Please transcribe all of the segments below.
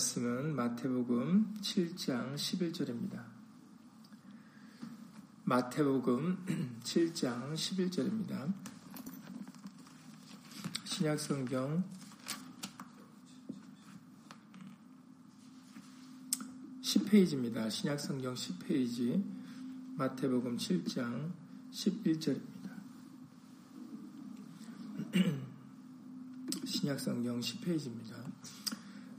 말씀은 마태복음 7장 11절입니다. 마태복음 7장 11절입니다. 신약성경 10페이지입니다. 신약성경 10페이지 마태복음 7장 11절입니다. 신약성경 10페이지입니다.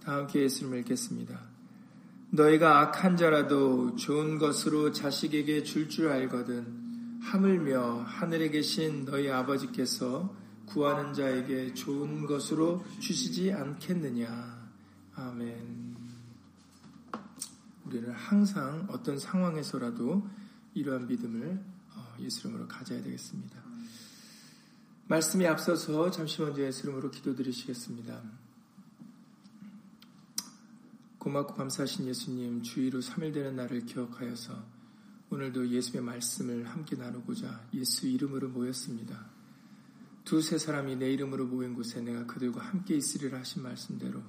다 함께 예수님을 읽겠습니다. 너희가 악한 자라도 좋은 것으로 자식에게 줄줄 줄 알거든 하물며 하늘에 계신 너희 아버지께서 구하는 자에게 좋은 것으로 주시지 않겠느냐. 아멘. 우리는 항상 어떤 상황에서라도 이러한 믿음을 어, 예수 이름으로 가져야 되겠습니다. 말씀이 앞서서 잠시 먼저 예수 이름으로 기도드리시겠습니다. 고맙고 감사하신 예수님 주의로 3일 되는 날을 기억하여서 오늘도 예수의 말씀을 함께 나누고자 예수 이름으로 모였습니다. 두세 사람이 내 이름으로 모인 곳에 내가 그들과 함께 있으리라 하신 말씀대로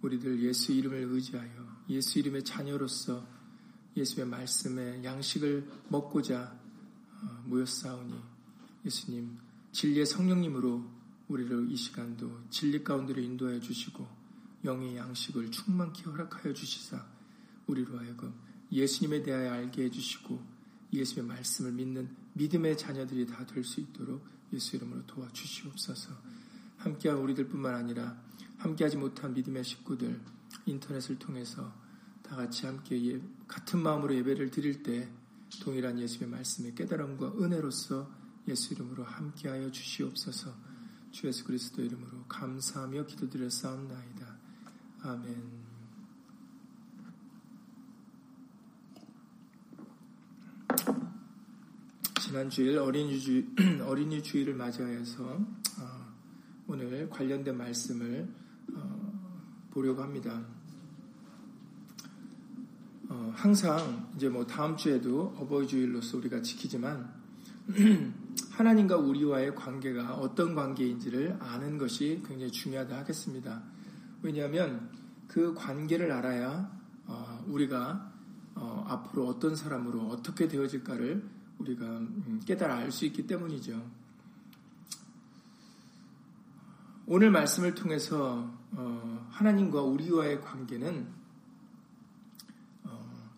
우리들 예수 이름을 의지하여 예수 이름의 자녀로서 예수의 말씀에 양식을 먹고자 어, 모였사오니 예수님 진리의 성령님으로 우리를 이 시간도 진리 가운데로 인도하여 주시고 영의 양식을 충만히 허락하여 주시사 우리로 하여금 예수님에 대하여 알게 해주시고 예수의 말씀을 믿는 믿음의 자녀들이 다 될 수 있도록 예수 이름으로 도와주시옵소서. 함께한 우리들뿐만 아니라 함께하지 못한 믿음의 식구들 인터넷을 통해서 다 같이 함께 예, 같은 마음으로 예배를 드릴 때 동일한 예수의 말씀의 깨달음과 은혜로서 예수 이름으로 함께하여 주시옵소서. 주 예수 그리스도 이름으로 감사하며 기도드렸사옵나이다. 아멘. 지난 주일 어린이 주 어린이 주일을 맞이하여서 어, 오늘 관련된 말씀을 어, 보려고 합니다. 어, 항상 이제 뭐 다음 주에도 어버이 주일로서 우리가 지키지만 하나님과 우리와의 관계가 어떤 관계인지를 아는 것이 굉장히 중요하다 하겠습니다. 왜냐하면 그 관계를 알아야 어, 우리가 어, 앞으로 어떤 사람으로 어떻게 되어질까를 우리가 음, 깨달아 알 수 있기 때문이죠. 오늘 말씀을 통해서 어, 하나님과 우리와의 관계는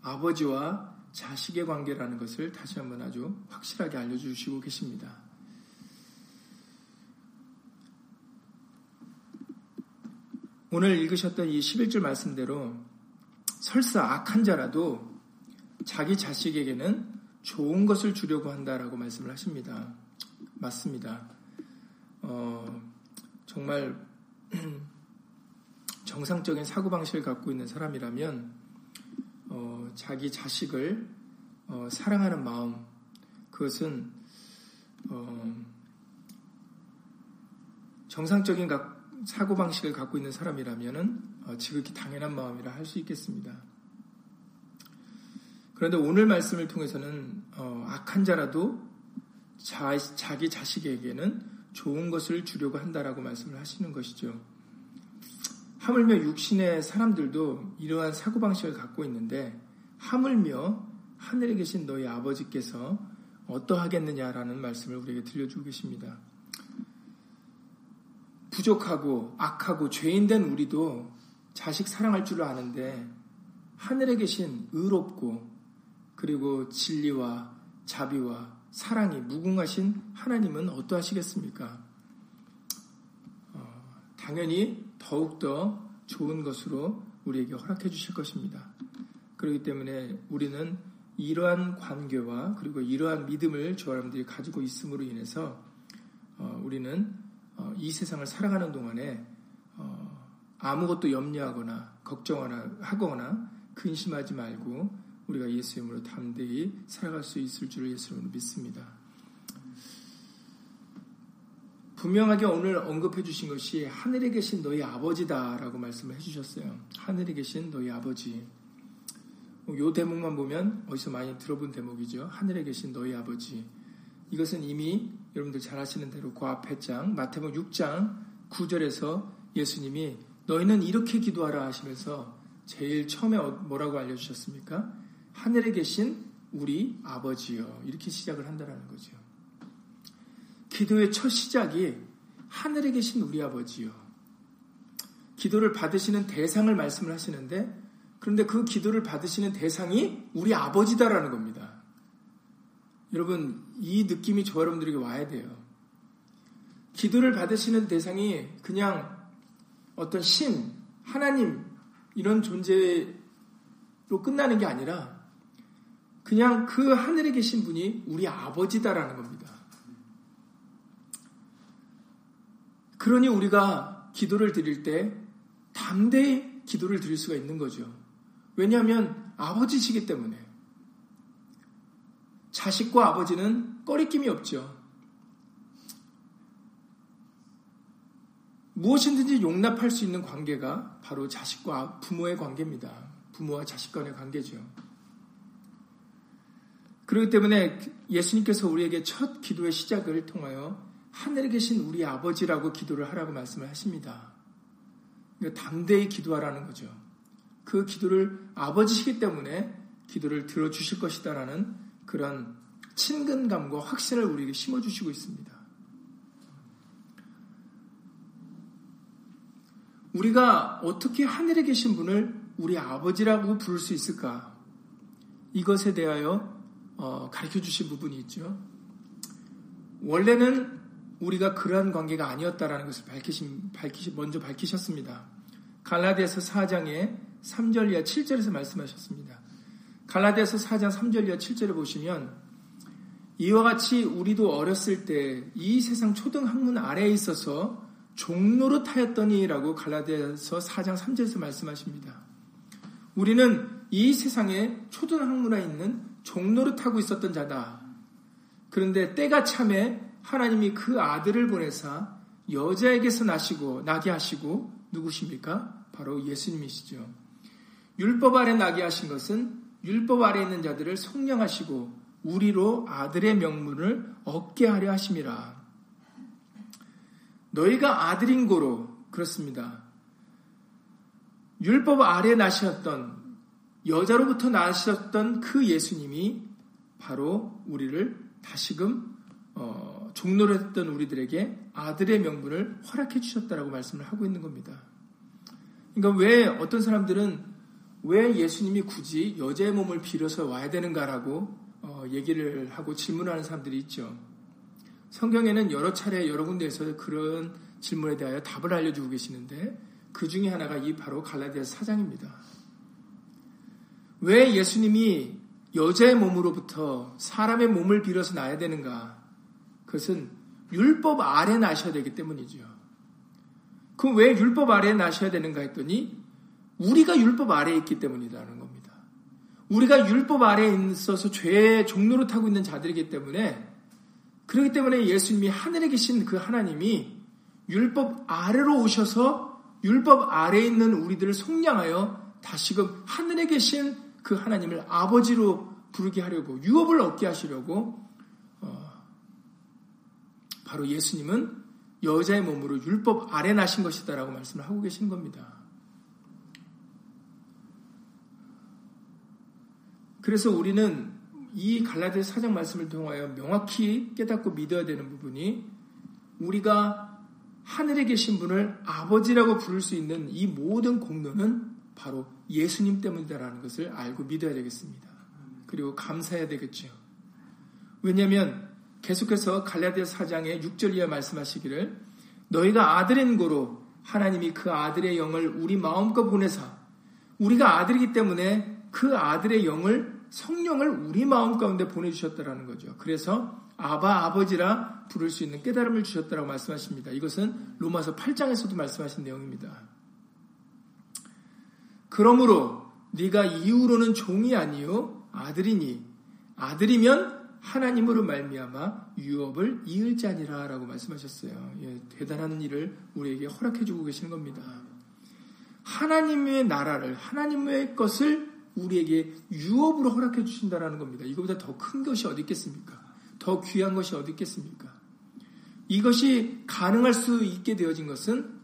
아버지와 자식의 관계라는 것을 다시 한번 아주 확실하게 알려주시고 계십니다. 오늘 읽으셨던 이 11절 말씀대로 설사 악한 자라도 자기 자식에게는 좋은 것을 주려고 한다라고 말씀을 하십니다. 맞습니다. 어, 정말 정상적인 사고방식을 갖고 있는 사람이라면 어, 자기 자식을 어, 사랑하는 마음 그것은 어, 정상적인 사고방식을 갖고 있는 사람이라면 어, 지극히 당연한 마음이라 할 수 있겠습니다. 그런데 오늘 말씀을 통해서는 어, 악한 자라도 자, 자기 자식에게는 좋은 것을 주려고 한다라고 말씀을 하시는 것이죠. 하물며 육신의 사람들도 이러한 사고방식을 갖고 있는데 하물며 하늘에 계신 너희 아버지께서 어떠하겠느냐라는 말씀을 우리에게 들려주고 계십니다. 부족하고 악하고 죄인된 우리도 자식 사랑할 줄 아는데 하늘에 계신 의롭고 그리고 진리와 자비와 사랑이 무궁하신 하나님은 어떠하시겠습니까? 어, 당연히 더욱더 좋은 것으로 우리에게 허락해 주실 것입니다. 그렇기 때문에 우리는 이러한 관계와 그리고 이러한 믿음을 저 여러분들이 가지고 있음으로 인해서 어, 우리는 어, 이 세상을 살아가는 동안에 어, 아무것도 염려하거나 걱정하거나 하거나 근심하지 말고 우리가 예수 이름으로 담대히 살아갈 수 있을 줄을 예수 이름으로 믿습니다. 분명하게 오늘 언급해 주신 것이 하늘에 계신 너희 아버지다라고 말씀을 해 주셨어요. 하늘에 계신 너희 아버지. 요 대목만 보면 어디서 많이 들어본 대목이죠. 하늘에 계신 너희 아버지. 이것은 이미 여러분들 잘 아시는 대로 그 앞에 장 마태복음 6장 9절에서 예수님이 너희는 이렇게 기도하라 하시면서 제일 처음에 어, 뭐라고 알려주셨습니까? 하늘에 계신 우리 아버지요. 이렇게 시작을 한다는 거죠. 기도의 첫 시작이 하늘에 계신 우리 아버지요. 기도를 받으시는 대상을 말씀을 하시는데 그런데 그 기도를 받으시는 대상이 우리 아버지다라는 겁니다. 여러분, 이 느낌이 저 여러분들에게 와야 돼요. 기도를 받으시는 대상이 그냥 어떤 신, 하나님, 이런 존재로 끝나는 게 아니라 그냥 그 하늘에 계신 분이 우리 아버지다라는 겁니다. 그러니 우리가 기도를 드릴 때 담대히 기도를 드릴 수가 있는 거죠. 왜냐하면 아버지시기 때문에. 자식과 아버지는 꺼리낌이 없죠. 무엇이든지 용납할 수 있는 관계가 바로 자식과 부모의 관계입니다. 부모와 자식 간의 관계죠. 그렇기 때문에 예수님께서 우리에게 첫 기도의 시작을 통하여 하늘에 계신 우리 아버지라고 기도를 하라고 말씀을 하십니다. 그러니까 담대히 기도하라는 거죠. 그 기도를 아버지시기 때문에 기도를 들어주실 것이다라는 그런 친근감과 확신을 우리에게 심어주시고 있습니다. 우리가 어떻게 하늘에 계신 분을 우리 아버지라고 부를 수 있을까? 이것에 대하여 어, 가르쳐 주신 부분이 있죠. 원래는 우리가 그러한 관계가 아니었다라는 것을 밝히신, 밝히시, 먼저 밝히셨습니다. 갈라디아서 4장에 3절 이하 7절에서 말씀하셨습니다. 갈라디아서 4장 3절 이하 7절을 보시면 이와 같이 우리도 어렸을 때 이 세상 초등 학문 아래에 있어서 종로로 타였더니라고 갈라디아서 4장 3절에서 말씀하십니다. 우리는 이 세상에 초등 학문에 있는 종로를 타고 있었던 자다. 그런데 때가 참에 하나님이 그 아들을 보내사 여자에게서 나시고 나게 하시고 누구십니까? 바로 예수님이시죠. 율법 아래 나게 하신 것은 율법 아래 있는 자들을 성령하시고 우리로 아들의 명문을 얻게 하려 하심이라. 너희가 아들인 고로 그렇습니다. 율법 아래 나셨던 여자로부터 나셨던 그 예수님이 바로 우리를 다시금 어, 종로를 했던 우리들에게 아들의 명분을 허락해 주셨다라고 말씀을 하고 있는 겁니다. 그러니까 왜 어떤 사람들은 왜 예수님이 굳이 여자의 몸을 빌어서 와야 되는가라고 어, 얘기를 하고 질문하는 사람들이 있죠. 성경에는 여러 차례 여러 군데에서 그런 질문에 대하여 답을 알려주고 계시는데 그 중에 하나가 이 바로 갈라디아 사장입니다. 왜 예수님이 여자의 몸으로부터 사람의 몸을 빌어서 나야 되는가? 그것은 율법 아래 나셔야 되기 때문이죠. 그왜 율법 아래 나셔야 되는가 했더니 우리가 율법 아래에 있기 때문이라는 겁니다. 우리가 율법 아래에 있어서 죄의 종로를 타고 있는 자들이기 때문에 그렇기 때문에 예수님이 하늘에 계신 그 하나님이 율법 아래로 오셔서 율법 아래에 있는 우리들을 속량하여 다시금 하늘에 계신 그 하나님을 아버지로 부르게 하려고 유업을 얻게 하시려고 어, 바로 예수님은 여자의 몸으로 율법 아래 나신 것이다라고 말씀을 하고 계신 겁니다. 그래서 우리는 이 갈라디아 사장 말씀을 통하여 명확히 깨닫고 믿어야 되는 부분이 우리가 하늘에 계신 분을 아버지라고 부를 수 있는 이 모든 공로는 바로 예수님 때문이다라는 것을 알고 믿어야 되겠습니다. 그리고 감사해야 되겠죠. 왜냐하면 계속해서 갈라디아 사장의 6절 이하 말씀하시기를 너희가 아들인 고로 하나님이 그 아들의 영을 우리 마음껏 보내사 우리가 아들이기 때문에 그 아들의 영을 성령을 우리 마음 가운데 보내주셨다라는 거죠. 그래서 아바 아버지라 부를 수 있는 깨달음을 주셨다라고 말씀하십니다. 이것은 로마서 8장에서도 말씀하신 내용입니다. 그러므로 네가 이후로는 종이 아니요 아들이니 아들이면 하나님으로 말미암아 유업을 이을 자니라라고 말씀하셨어요. 예, 대단한 일을 우리에게 허락해 주고 계시는 겁니다. 하나님의 나라를 하나님의 것을 우리에게 유업으로 허락해 주신다라는 겁니다. 이거보다 더 큰 것이 어디 있겠습니까? 더 귀한 것이 어디 있겠습니까? 이것이 가능할 수 있게 되어진 것은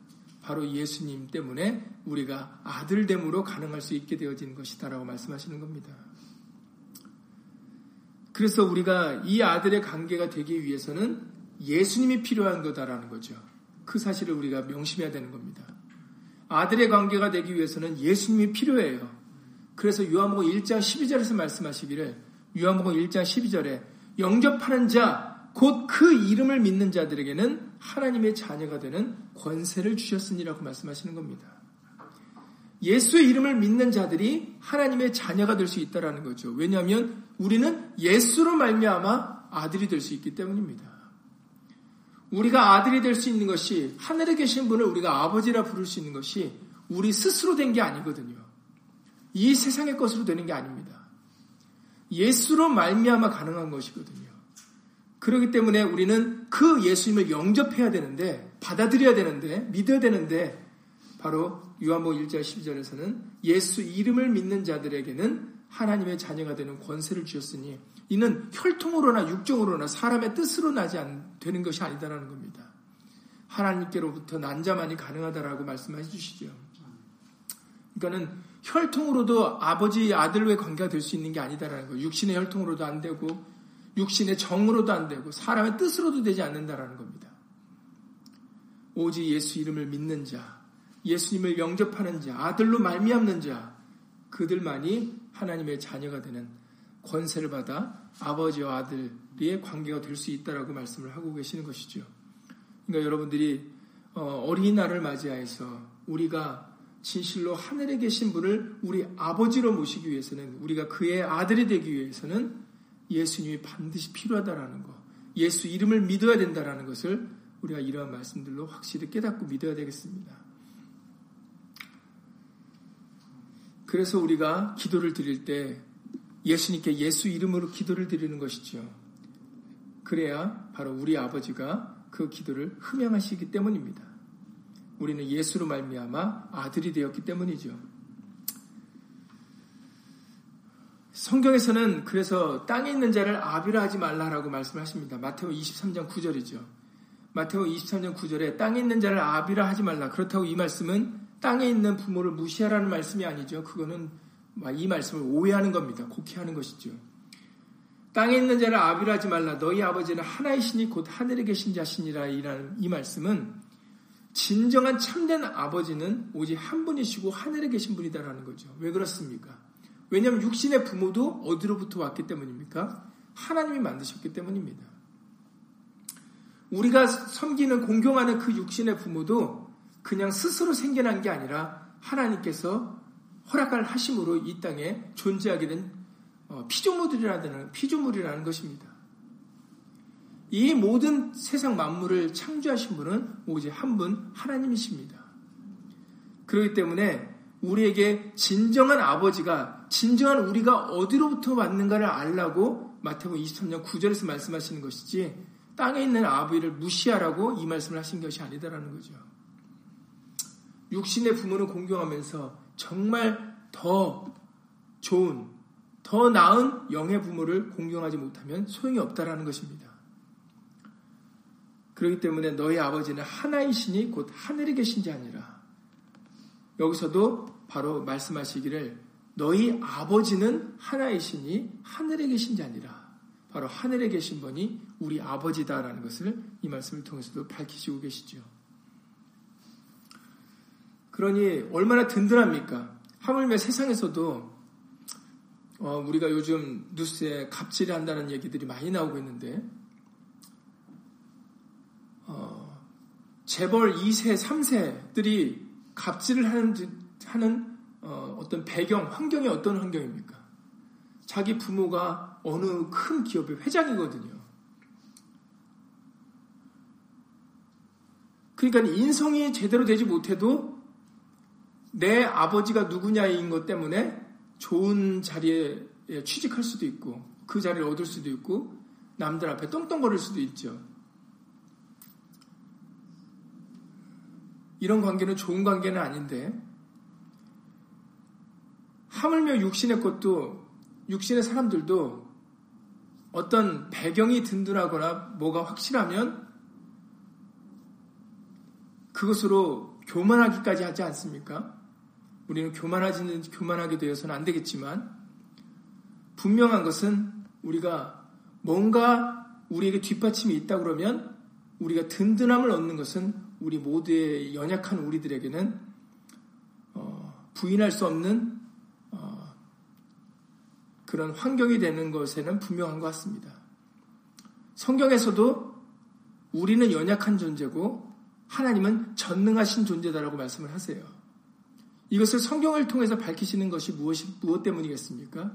바로 예수님 때문에 우리가 아들됨으로 가능할 수 있게 되어진 것이다라고 말씀하시는 겁니다. 그래서 우리가 이 아들의 관계가 되기 위해서는 예수님이 필요한 거다라는 거죠. 그 사실을 우리가 명심해야 되는 겁니다. 아들의 관계가 되기 위해서는 예수님이 필요해요. 그래서 요한복음 1장 12절에서 말씀하시기를 요한복음 1장 12절에 영접하는 자 곧 그 이름을 믿는 자들에게는 하나님의 자녀가 되는 권세를 주셨으니라고 말씀하시는 겁니다. 예수의 이름을 믿는 자들이 하나님의 자녀가 될 수 있다라는 거죠. 왜냐하면 우리는 예수로 말미암아 아들이 될 수 있기 때문입니다. 우리가 아들이 될 수 있는 것이 하늘에 계신 분을 우리가 아버지라 부를 수 있는 것이 우리 스스로 된 게 아니거든요. 이 세상의 것으로 되는 게 아닙니다. 예수로 말미암아 가능한 것이거든요. 그렇기 때문에 우리는 그 예수님을 영접해야 되는데 받아들여야 되는데 믿어야 되는데 바로 요한복음 1절 12절에서는 예수 이름을 믿는 자들에게는 하나님의 자녀가 되는 권세를 주셨으니 이는 혈통으로나 육정으로나 사람의 뜻으로 나지 않, 되는 것이 아니다라는 겁니다. 하나님께로부터 난 자만이 가능하다라고 말씀해 주시죠. 그러니까는 혈통으로도 아버지 아들의 관계가 될 수 있는 게 아니다라는 거예요. 육신의 혈통으로도 안 되고 육신의 정으로도 안 되고 사람의 뜻으로도 되지 않는다라는 겁니다. 오직 예수 이름을 믿는 자, 예수님을 영접하는 자, 아들로 말미암는 자, 그들만이 하나님의 자녀가 되는 권세를 받아 아버지와 아들의 관계가 될 수 있다라고 말씀을 하고 계시는 것이죠. 그러니까 여러분들이 어, 어린이날을 맞이하여서 우리가 진실로 하늘에 계신 분을 우리 아버지로 모시기 위해서는 우리가 그의 아들이 되기 위해서는 예수님이 반드시 필요하다라는 것, 예수 이름을 믿어야 된다라는 것을 우리가 이러한 말씀들로 확실히 깨닫고 믿어야 되겠습니다. 그래서 우리가 기도를 드릴 때 예수님께 예수 이름으로 기도를 드리는 것이죠. 그래야 바로 우리 아버지가 그 기도를 흠양하시기 때문입니다. 우리는 예수로 말미암아 아들이 되었기 때문이죠. 성경에서는 그래서 땅에 있는 자를 아비라 하지 말라라고 말씀하십니다. 마테오 23장 9절이죠. 마테오 23장 9절에 땅에 있는 자를 아비라 하지 말라. 그렇다고 이 말씀은 땅에 있는 부모를 무시하라는 말씀이 아니죠. 그거는 이 말씀을 오해하는 겁니다. 곡해하는 것이죠. 땅에 있는 자를 아비라지 말라. 너희 아버지는 하나이시니 곧 하늘에 계신 자신이라. 이 말씀은 진정한 참된 아버지는 오직 한 분이시고 하늘에 계신 분이다라는 거죠. 왜 그렇습니까? 왜냐하면 육신의 부모도 어디로부터 왔기 때문입니까? 하나님이 만드셨기 때문입니다. 우리가 섬기는 공경하는 그 육신의 부모도 그냥 스스로 생겨난 게 아니라 하나님께서 허락을 하심으로 이 땅에 존재하게 된 어, 피조물이라는 피조물이라는 것입니다. 이 모든 세상 만물을 창조하신 분은 오직 한 분 하나님이십니다. 그렇기 때문에 우리에게 진정한 아버지가 진정한 우리가 어디로부터 왔는가를 알라고 마태복음 23년 9절에서 말씀하시는 것이지 땅에 있는 아버지를 무시하라고 이 말씀을 하신 것이 아니다라는 거죠. 육신의 부모는 공경하면서 정말 더 좋은, 더 나은 영의 부모를 공경하지 못하면 소용이 없다라는 것입니다. 그렇기 때문에 너희 아버지는 하나이시니 곧 하늘에 계신 지 아니라 여기서도 바로 말씀하시기를 너희 아버지는 하나이시니 하늘에 계신 지 아니라 바로 하늘에 계신 분이 우리 아버지다라는 것을 이 말씀을 통해서도 밝히시고 계시죠. 그러니 얼마나 든든합니까? 하물며 세상에서도 어, 우리가 요즘 뉴스에 갑질을 한다는 얘기들이 많이 나오고 있는데 어, 재벌 2세, 3세들이 갑질을 하는, 하는 어, 어떤 배경, 환경이 어떤 환경입니까? 자기 부모가 어느 큰 기업의 회장이거든요. 그러니까 인성이 제대로 되지 못해도 내 아버지가 누구냐인 것 때문에 좋은 자리에 취직할 수도 있고 그 자리를 얻을 수도 있고 남들 앞에 떵떵거릴 수도 있죠. 이런 관계는 좋은 관계는 아닌데 하물며 육신의 것도 육신의 사람들도 어떤 배경이 든든하거나 뭐가 확실하면 그것으로 교만하기까지 하지 않습니까? 우리는 교만하지는 교만하게 되어서는 안 되겠지만 분명한 것은 우리가 뭔가 우리에게 뒷받침이 있다 그러면 우리가 든든함을 얻는 것은 우리 모두의 연약한 우리들에게는 어, 부인할 수 없는 어, 그런 환경이 되는 것에는 분명한 것 같습니다. 성경에서도 우리는 연약한 존재고 하나님은 전능하신 존재다라고 말씀을 하세요. 이것을 성경을 통해서 밝히시는 것이 무엇이, 무엇 때문이겠습니까?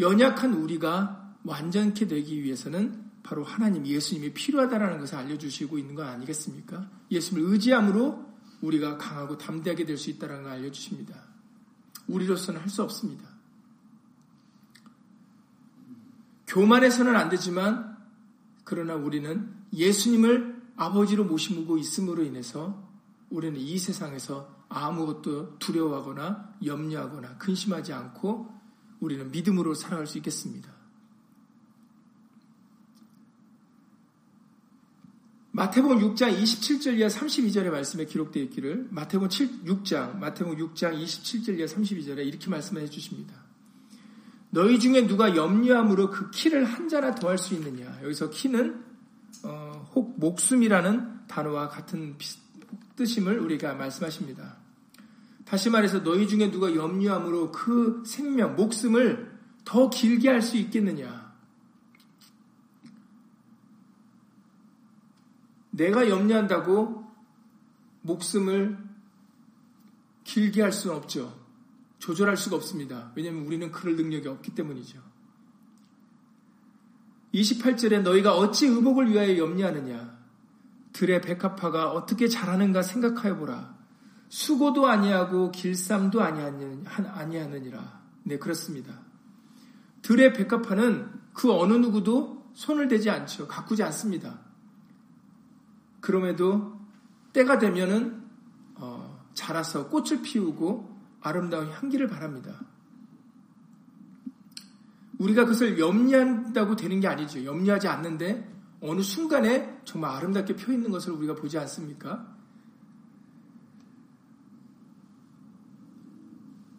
연약한 우리가 완전케 되기 위해서는 바로 하나님 예수님이 필요하다라는 것을 알려주시고 있는 거 아니겠습니까? 예수님을 의지함으로 우리가 강하고 담대하게 될 수 있다는 걸 알려주십니다. 우리로서는 할 수 없습니다. 교만해서는 안 되지만 그러나 우리는 예수님을 아버지로 모시고 있음으로 인해서 우리는 이 세상에서 아무것도 두려워하거나 염려하거나 근심하지 않고 우리는 믿음으로 살아갈 수 있겠습니다. 마태복음 6장 27절 이하 32절의 말씀에 기록되어 있기를 마태복음 7, 6장 마태복음 6장 27절 이하 32절에 이렇게 말씀해 주십니다. 너희 중에 누가 염려함으로 그 키를 한 자나 더할 수 있느냐. 여기서 키는 어, 혹 목숨이라는 단어와 같은 뜻임을 우리가 말씀하십니다. 다시 말해서 너희 중에 누가 염려함으로 그 생명, 목숨을 더 길게 할 수 있겠느냐? 내가 염려한다고 목숨을 길게 할 수는 없죠. 조절할 수가 없습니다. 왜냐하면 우리는 그럴 능력이 없기 때문이죠. 28절에 너희가 어찌 의복을 위하여 염려하느냐? 들의 백합화가 어떻게 자라는가 생각하여 보라. 수고도 아니하고 길쌈도 아니하느니라. 네, 그렇습니다. 들의 백합화는 그 어느 누구도 손을 대지 않죠. 가꾸지 않습니다. 그럼에도 때가 되면은 어, 자라서 꽃을 피우고 아름다운 향기를 바랍니다. 우리가 그것을 염려한다고 되는 게 아니죠. 염려하지 않는데 어느 순간에 정말 아름답게 펴 있는 것을 우리가 보지 않습니까?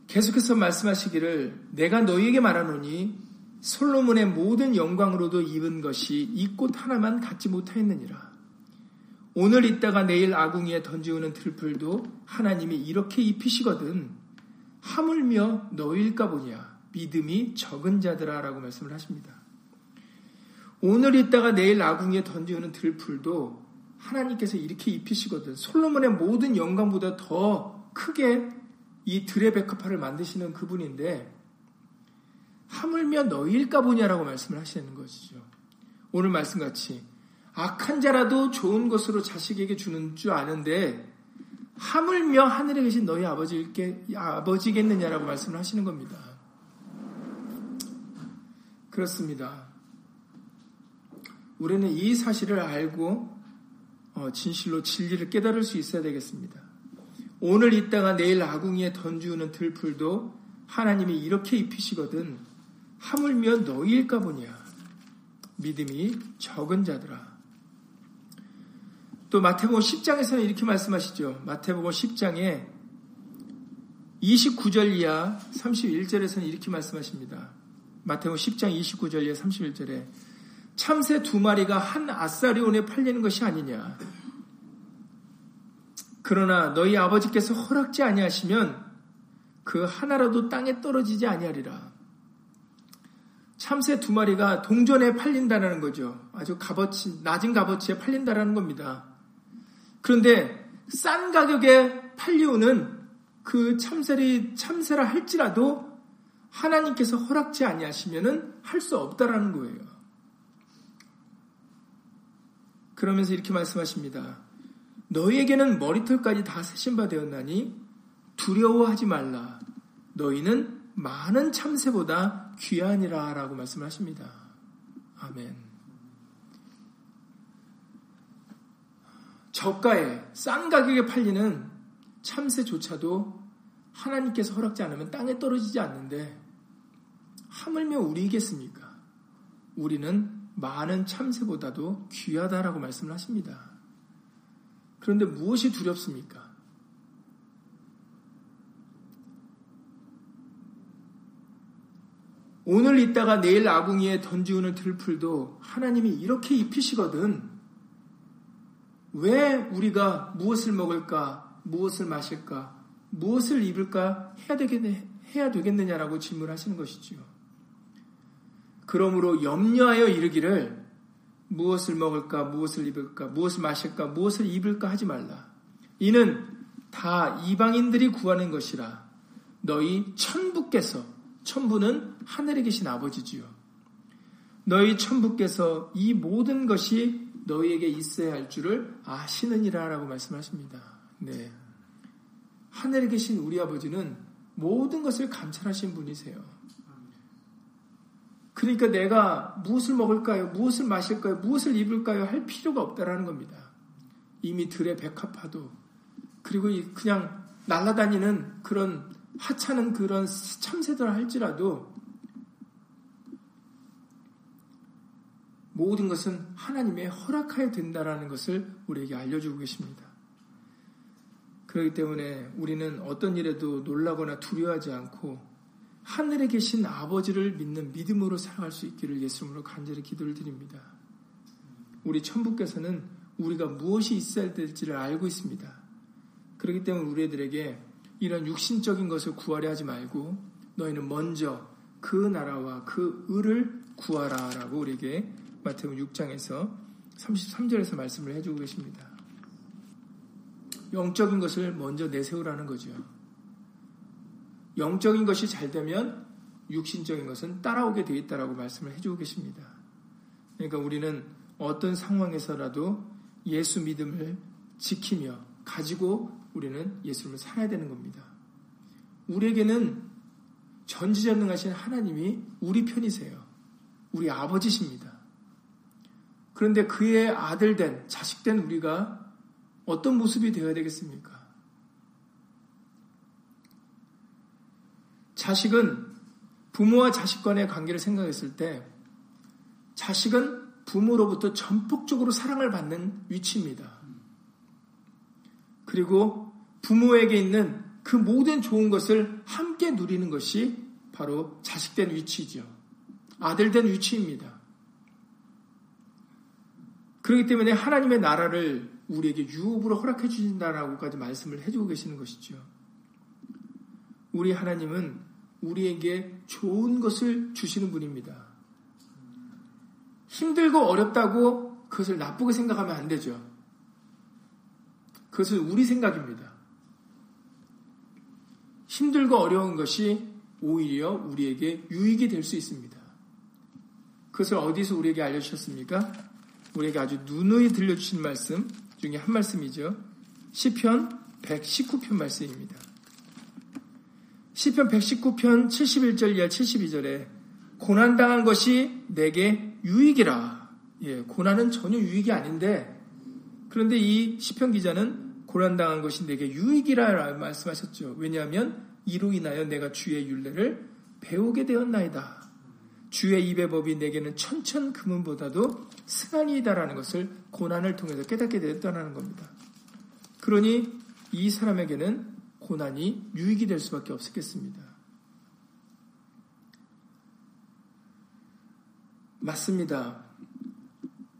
계속해서 말씀하시기를 내가 너희에게 말하노니 솔로몬의 모든 영광으로도 입은 것이 이 꽃 하나만 갖지 못하였느니라. 오늘 있다가 내일 아궁이에 던지우는 들풀도 하나님이 이렇게 입히시거든 하물며 너일까 보냐 믿음이 적은 자들아 라고 말씀을 하십니다. 오늘 있다가 내일 아궁이에 던지우는 들풀도 하나님께서 이렇게 입히시거든 솔로몬의 모든 영광보다 더 크게 이 들의 백합화를 만드시는 그분인데 하물며 너일까 보냐라고 말씀을 하시는 것이죠. 오늘 말씀같이 악한 자라도 좋은 것으로 자식에게 주는 줄 아는데 하물며 하늘에 계신 너희 아버지께 아버지겠느냐라고 말씀을 하시는 겁니다. 그렇습니다. 우리는 이 사실을 알고 어, 진실로 진리를 깨달을 수 있어야 되겠습니다. 오늘 있다가 내일 아궁이에 던지우는 들풀도 하나님이 이렇게 입히시거든 하물며 너희일까 보냐 믿음이 적은 자들아 또 마태복음 10장에서는 이렇게 말씀하시죠. 마태복음 10장에 29절 이하 31절에서는 이렇게 말씀하십니다. 마태복음 10장 29절 이하 31절에 참새 두 마리가 한 아사리온에 팔리는 것이 아니냐. 그러나 너희 아버지께서 허락지 아니하시면 그 하나라도 땅에 떨어지지 아니하리라. 참새 두 마리가 동전에 팔린다는 거죠. 아주 값어치, 낮은 값어치에 팔린다는 겁니다. 그런데 싼 가격에 팔려오는 그 참새리 참새라 할지라도 하나님께서 허락지 아니하시면은 할 수 없다라는 거예요. 그러면서 이렇게 말씀하십니다. 너희에게는 머리털까지 다 세신 바 되었나니 두려워하지 말라. 너희는 많은 참새보다 귀하니라 라고 말씀하십니다. 아멘. 저가에 싼 가격에 팔리는 참새조차도 하나님께서 허락지 않으면 땅에 떨어지지 않는데 하물며 우리이겠습니까? 우리는 많은 참새보다도 귀하다라고 말씀을 하십니다. 그런데 무엇이 두렵습니까? 오늘 있다가 내일 아궁이에 던지우는 들풀도 하나님이 이렇게 입히시거든 왜 우리가 무엇을 먹을까, 무엇을 마실까, 무엇을 입을까 해야, 되겠, 해야 되겠느냐라고 질문하시는 것이지요. 그러므로 염려하여 이르기를 무엇을 먹을까, 무엇을 입을까, 무엇을 마실까, 무엇을 입을까 하지 말라. 이는 다 이방인들이 구하는 것이라 너희 천부께서 천부는 하늘에 계신 아버지지요. 너희 천부께서 이 모든 것이 너희에게 있어야 할 줄을 아시느니라라고 말씀하십니다. 네. 하늘에 계신 우리 아버지는 모든 것을 감찰하신 분이세요. 그러니까 내가 무엇을 먹을까요? 무엇을 마실까요? 무엇을 입을까요? 할 필요가 없다라는 겁니다. 이미 들의 백합화도 그리고 그냥 날아다니는 그런 하찮은 그런 참새들 할지라도 모든 것은 하나님의 허락하여 된다라는 것을 우리에게 알려주고 계십니다. 그렇기 때문에 우리는 어떤 일에도 놀라거나 두려워하지 않고 하늘에 계신 아버지를 믿는 믿음으로 살아갈 수 있기를 예수님으로 간절히 기도를 드립니다. 우리 천부께서는 우리가 무엇이 있어야 될지를 알고 있습니다. 그렇기 때문에 우리들에게 이런 육신적인 것을 구하려 하지 말고 너희는 먼저 그 나라와 그 의를 구하라라고 우리에게 마태복음 6장에서 33절에서 말씀을 해주고 계십니다. 영적인 것을 먼저 내세우라는 거죠. 영적인 것이 잘 되면 육신적인 것은 따라오게 되어 있다라고 말씀을 해주고 계십니다. 그러니까 우리는 어떤 상황에서라도 예수 믿음을 지키며 가지고 우리는 예수를 살아야 되는 겁니다. 우리에게는 전지전능하신 하나님이 우리 편이세요. 우리 아버지십니다. 그런데 그의 아들된, 자식된 우리가 어떤 모습이 되어야 되겠습니까? 자식은 부모와 자식 간의 관계를 생각했을 때 자식은 부모로부터 전폭적으로 사랑을 받는 위치입니다. 그리고 부모에게 있는 그 모든 좋은 것을 함께 누리는 것이 바로 자식된 위치죠. 아들된 위치입니다. 그렇기 때문에 하나님의 나라를 우리에게 유업으로 허락해 주신다라고까지 말씀을 해주고 계시는 것이죠. 우리 하나님은 우리에게 좋은 것을 주시는 분입니다. 힘들고 어렵다고 그것을 나쁘게 생각하면 안 되죠. 그것은 우리 생각입니다. 힘들고 어려운 것이 오히려 우리에게 유익이 될 수 있습니다. 그것을 어디서 우리에게 알려주셨습니까? 우리에게 아주 누누이 들려주신 말씀 중에 한 말씀이죠. 시편 119편 말씀입니다. 시편 119편 71절 이하 72절에 고난당한 것이 내게 유익이라. 예, 고난은 전혀 유익이 아닌데 그런데 이 시편 기자는 고난당한 것이 내게 유익이라 말씀하셨죠. 왜냐하면 이로 인하여 내가 주의 윤례를 배우게 되었나이다. 주의 입의 법이 내게는 천천 금은보다도 승한이다라는 것을 고난을 통해서 깨닫게 되었다는 겁니다. 그러니 이 사람에게는 고난이 유익이 될 수밖에 없었겠습니다. 맞습니다.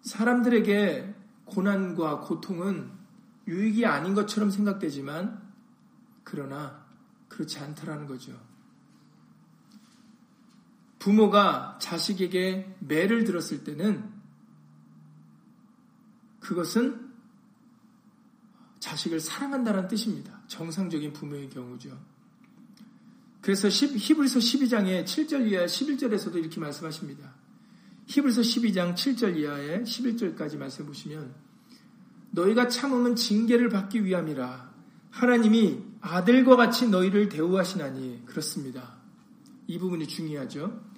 사람들에게 고난과 고통은 유익이 아닌 것처럼 생각되지만, 그러나 그렇지 않다라는 거죠. 부모가 자식에게 매를 들었을 때는 그것은 자식을 사랑한다는 뜻입니다. 정상적인 부모의 경우죠. 그래서 히브리서 12장의 7절 이하 11절에서도 이렇게 말씀하십니다. 히브리서 12장 7절 이하의 11절까지 말씀해 보시면 너희가 참음은 징계를 받기 위함이라 하나님이 아들과 같이 너희를 대우하시나니 그렇습니다. 이 부분이 중요하죠.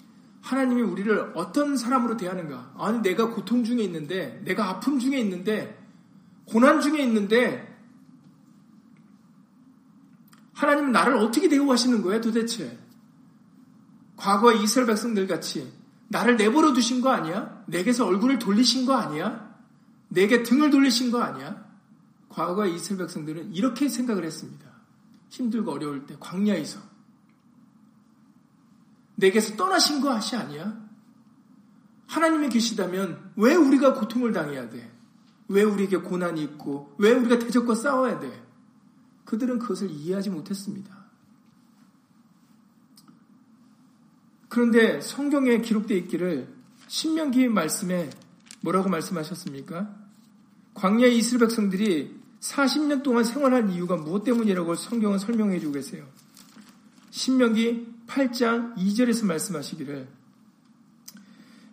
하나님이 우리를 어떤 사람으로 대하는가? 아니 내가 고통 중에 있는데 내가 아픔 중에 있는데 고난 중에 있는데 하나님은 나를 어떻게 대우하시는 거예요 도대체? 과거 이스라엘 백성들 같이 나를 내버려 두신 거 아니야? 내게서 얼굴을 돌리신 거 아니야? 내게 등을 돌리신 거 아니야? 과거의 이스라엘 백성들은 이렇게 생각을 했습니다. 힘들고 어려울 때 광야에서 내게서 떠나신 것이 아니야? 하나님이 계시다면 왜 우리가 고통을 당해야 돼? 왜 우리에게 고난이 있고 왜 우리가 대적과 싸워야 돼? 그들은 그것을 이해하지 못했습니다. 그런데 성경에 기록되어 있기를 신명기 말씀에 뭐라고 말씀하셨습니까? 광야의 이스라엘 백성들이 40년 동안 생활한 이유가 무엇 때문이라고 성경은 설명해 주고 계세요. 신명기 8장 2절에서 말씀하시기를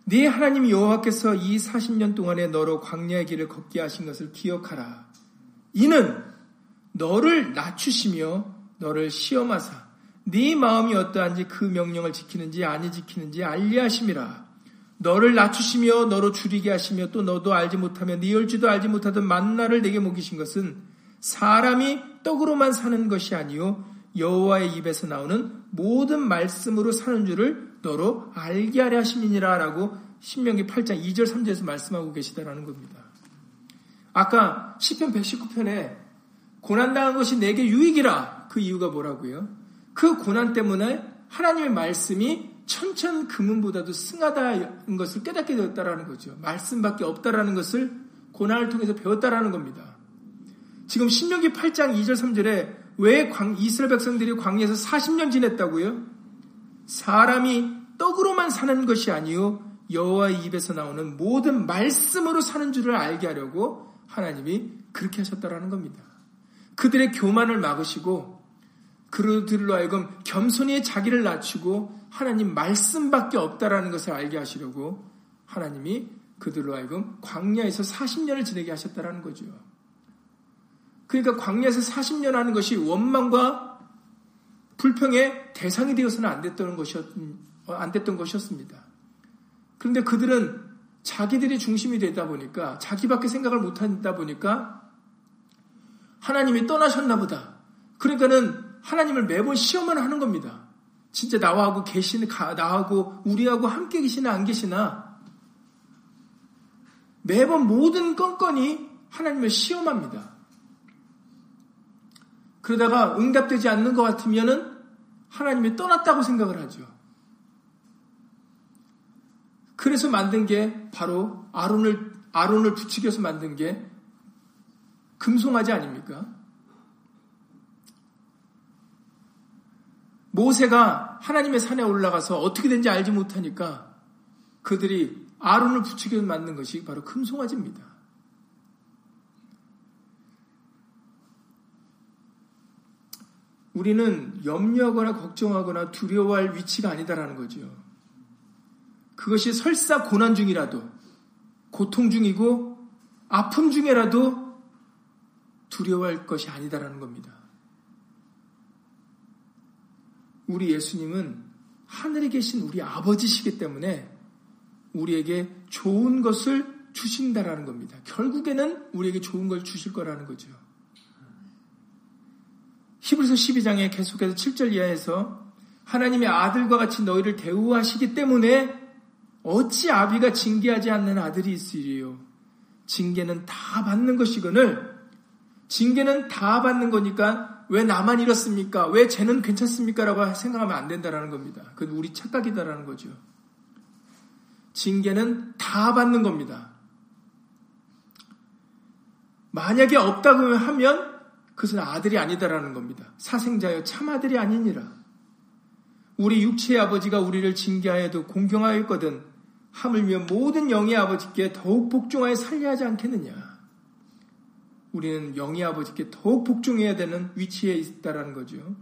네 하나님 여호와께서 이 40년 동안에 너로 광야의 길을 걷게 하신 것을 기억하라. 이는 너를 낮추시며 너를 시험하사 네 마음이 어떠한지 그 명령을 지키는지 아니 지키는지 알리하심이라. 너를 낮추시며 너로 줄이게 하시며 또 너도 알지 못하며 네 열주도 알지 못하던 만나를 내게 먹이신 것은 사람이 떡으로만 사는 것이 아니요 여호와의 입에서 나오는 모든 말씀으로 사는 줄을 너로 알게 하려 하심이니라 라고 신명기 8장 2절 3절에서 말씀하고 계시다라는 겁니다. 아까 시편 119편에 고난 당한 것이 내게 유익이라 그 이유가 뭐라고요? 그 고난 때문에 하나님의 말씀이 천천 금은보다도 승하다는 것을 깨닫게 되었다라는 거죠. 말씀밖에 없다라는 것을 고난을 통해서 배웠다라는 겁니다. 지금 신명기 8장 2절 3절에 왜 이스라엘 백성들이 광야에서 40년 지냈다고요? 사람이 떡으로만 사는 것이 아니요 여호와의 입에서 나오는 모든 말씀으로 사는 줄을 알게 하려고 하나님이 그렇게 하셨다라는 겁니다. 그들의 교만을 막으시고 그들로 하여금 겸손히 자기를 낮추고 하나님 말씀밖에 없다라는 것을 알게 하시려고 하나님이 그들로 하여금 광야에서 40년을 지내게 하셨다라는 거죠. 그러니까 광야에서 40년 하는 것이 원망과 불평의 대상이 되어서는 안 됐던 것이었, 안 됐던 것이었습니다. 그런데 그들은 자기들이 중심이 되다 보니까 자기밖에 생각을 못 하다 보니까 하나님이 떠나셨나 보다. 그러니까는 하나님을 매번 시험을 하는 겁니다. 진짜 나하고 계시는, 나하고 우리하고 함께 계시나 안 계시나 매번 모든 건건이 하나님을 시험합니다. 그러다가 응답되지 않는 것 같으면은 하나님이 떠났다고 생각을 하죠. 그래서 만든 게 바로 아론을 아론을 부추겨서 만든 게 금송아지 아닙니까? 모세가 하나님의 산에 올라가서 어떻게 된지 알지 못하니까 그들이 아론을 부추겨 만든 것이 바로 금송아지입니다. 우리는 염려하거나 걱정하거나 두려워할 위치가 아니다라는 거죠. 그것이 설사 고난 중이라도 고통 중이고 아픔 중에라도 두려워할 것이 아니다라는 겁니다. 우리 예수님은 하늘에 계신 우리 아버지시기 때문에 우리에게 좋은 것을 주신다라는 겁니다. 결국에는 우리에게 좋은 걸 주실 거라는 거죠. 히브리서 12장에 계속해서 7절 이하에서 하나님의 아들과 같이 너희를 대우하시기 때문에 어찌 아비가 징계하지 않는 아들이 있으리요. 징계는 다 받는 것이거늘 징계는 다 받는 거니까 왜 나만 이렇습니까? 왜 쟤는 괜찮습니까? 라고 생각하면 안 된다라는 겁니다. 그건 우리 착각이다라는 거죠. 징계는 다 받는 겁니다. 만약에 없다고 하면 그것은 아들이 아니다라는 겁니다. 사생자여 참 아들이 아니니라. 우리 육체의 아버지가 우리를 징계하여도 공경하였거든 하물며 모든 영의 아버지께 더욱 복종하여 살려 하지 않겠느냐. 우리는 영의 아버지께 더욱 복종해야 되는 위치에 있다라는 거죠.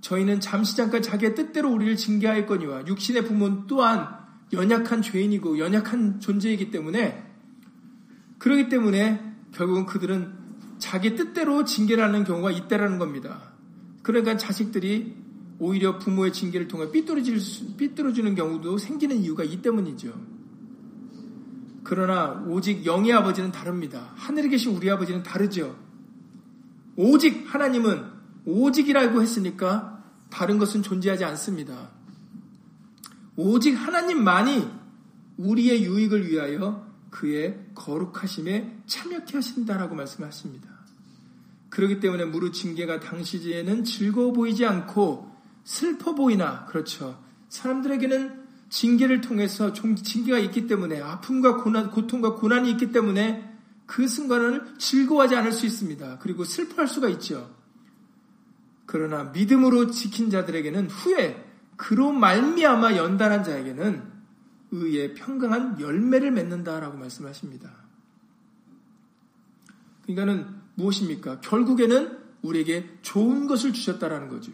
저희는 잠시 잠깐 자기의 뜻대로 우리를 징계하였거니와 육신의 부모는 또한 연약한 죄인이고 연약한 존재이기 때문에 그러기 때문에 결국은 그들은 자기 뜻대로 징계를 하는 경우가 있다라는 겁니다. 그러니까 자식들이 오히려 부모의 징계를 통해 삐뚤어질 삐뚤어지는 경우도 생기는 이유가 이 때문이죠. 그러나 오직 영의 아버지는 다릅니다. 하늘에 계신 우리 아버지는 다르죠. 오직 하나님은 오직이라고 했으니까 다른 것은 존재하지 않습니다. 오직 하나님만이 우리의 유익을 위하여 그의 거룩하심에 참여케 하신다라고 말씀하십니다. 그렇기 때문에 무릇 징계가 당시에는 즐거워 보이지 않고 슬퍼 보이나 그렇죠. 사람들에게는 징계를 통해서 징계가 있기 때문에 아픔과 고난, 고통과 고난이 있기 때문에 그 순간을 즐거워하지 않을 수 있습니다. 그리고 슬퍼할 수가 있죠. 그러나 믿음으로 지킨 자들에게는 후에 그로 말미암아 연단한 자에게는 의의 평강한 열매를 맺는다라고 말씀하십니다. 그러니까는 무엇입니까? 결국에는 우리에게 좋은 것을 주셨다라는 거죠.